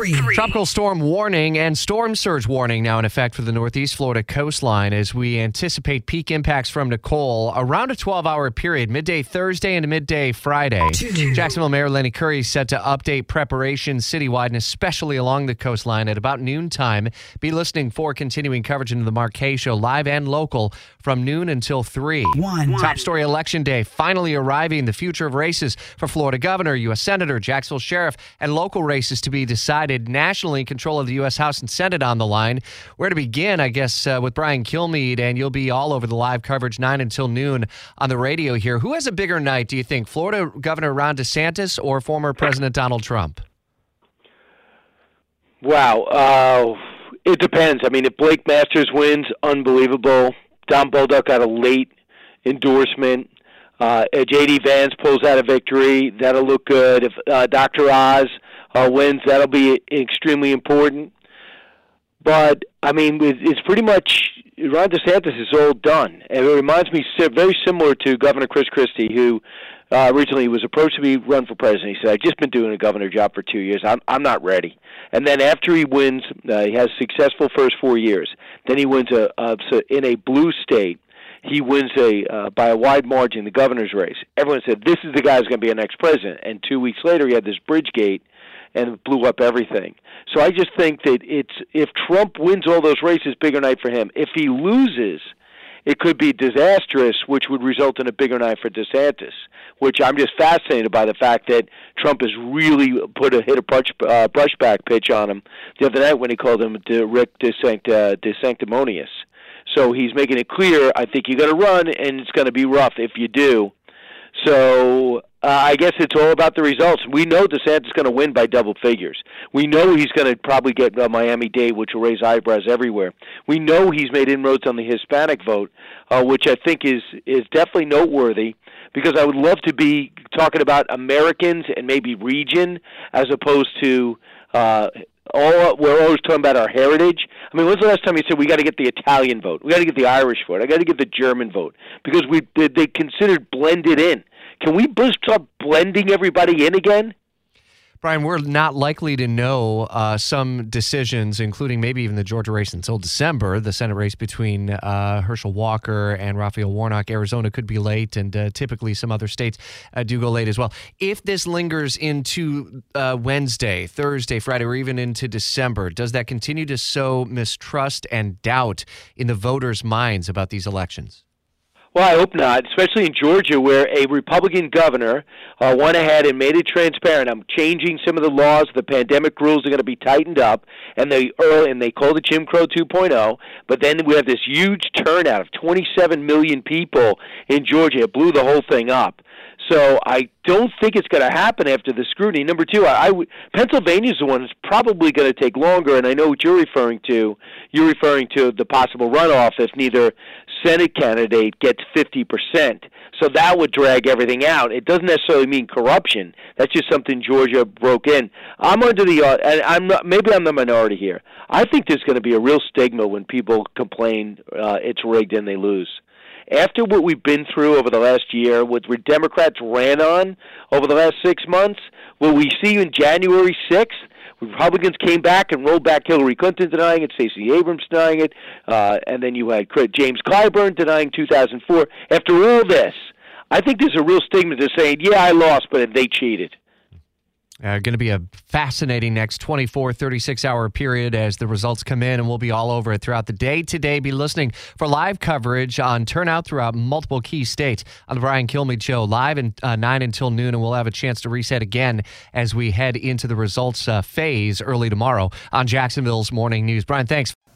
Three. Tropical storm warning and storm surge warning now in effect for the Northeast Florida coastline as we anticipate peak impacts from Nicole around a 12 hour period, midday Thursday and midday Friday. Jacksonville Mayor Lenny Curry is set to update preparations citywide and especially along the coastline at about noontime. Be listening for continuing coverage into the K Show, live and local, from noon until 3. One. Top story election day finally arriving. The future of races for Florida governor, U.S. Senator, Jacksonville Sheriff, and local races to be decided nationally. Control of the U.S. House and Senate on the line. Where to begin, I guess, uh, with Brian Kilmeade, and you'll be all over the live coverage 9 until noon on the radio here. Who has a bigger night, do you think? Florida Governor Ron DeSantis or former President Donald Trump? Wow. Uh, it depends. I mean, if Blake Masters wins, unbelievable. Don Bolduc got a late endorsement. Uh, J.D. Vance pulls out a victory, that'll look good. If uh, Dr. Oz uh, wins, that'll be extremely important. But I mean, it's pretty much Ron DeSantis is all done. And it reminds me very similar to Governor Chris Christie, who uh, originally was approached to be run for president. He said, "I've just been doing a governor job for two years. I'm I'm not ready." And then after he wins, uh, he has successful first four years. Then he wins a, a in a blue state. He wins a uh, by a wide margin the governor's race. Everyone said this is the guy who's going to be our next president. And two weeks later, he had this Bridgegate and blew up everything. So I just think that it's if Trump wins all those races, bigger night for him. If he loses, it could be disastrous, which would result in a bigger night for DeSantis. Which I'm just fascinated by the fact that Trump has really put a hit a brush, uh, brushback pitch on him the other night when he called him De, Rick DeSanct, uh, DeSanctimonious. So he's making it clear. I think you got to run, and it's going to be rough if you do. So uh, I guess it's all about the results. We know DeSantis is going to win by double figures. We know he's going to probably get uh, Miami Dade, which will raise eyebrows everywhere. We know he's made inroads on the Hispanic vote, uh, which I think is is definitely noteworthy. Because I would love to be talking about Americans and maybe region as opposed to uh, all we're always talking about our heritage. I mean, when's the last time you said we got to get the Italian vote, we got to get the Irish vote, I got to get the German vote because we they, they considered blended in. Can we bl- start blending everybody in again? Brian, we're not likely to know uh, some decisions, including maybe even the Georgia race until December. The Senate race between uh, Herschel Walker and Raphael Warnock. Arizona could be late, and uh, typically some other states uh, do go late as well. If this lingers into uh, Wednesday, Thursday, Friday, or even into December, does that continue to sow mistrust and doubt in the voters' minds about these elections? Well, I hope not, especially in Georgia, where a Republican governor uh, went ahead and made it transparent. I'm changing some of the laws. The pandemic rules are going to be tightened up, and they early, and they called it Jim Crow 2.0. But then we have this huge turnout of 27 million people in Georgia. It blew the whole thing up. So I don't think it's going to happen after the scrutiny. Number two, I, I w- Pennsylvania's the one that's probably going to take longer, and I know what you're referring to. You're referring to the possible runoff if neither Senate candidate gets 50 percent. So that would drag everything out. It doesn't necessarily mean corruption. That's just something Georgia broke in. I'm under the, uh, and I'm not, maybe I'm the minority here. I think there's going to be a real stigma when people complain uh, it's rigged and they lose after what we've been through over the last year, what Democrats ran on over the last six months, what we see in January 6th, Republicans came back and rolled back Hillary Clinton denying it, Stacey Abrams denying it, uh, and then you had James Clyburn denying 2004. After all this, I think there's a real stigma to saying, yeah, I lost, but they cheated. Uh, going to be a fascinating next 24, 36 hour period as the results come in, and we'll be all over it throughout the day. Today, be listening for live coverage on turnout throughout multiple key states on the Brian Kilmeade Show, live in uh, 9 until noon, and we'll have a chance to reset again as we head into the results uh, phase early tomorrow on Jacksonville's Morning News. Brian, thanks.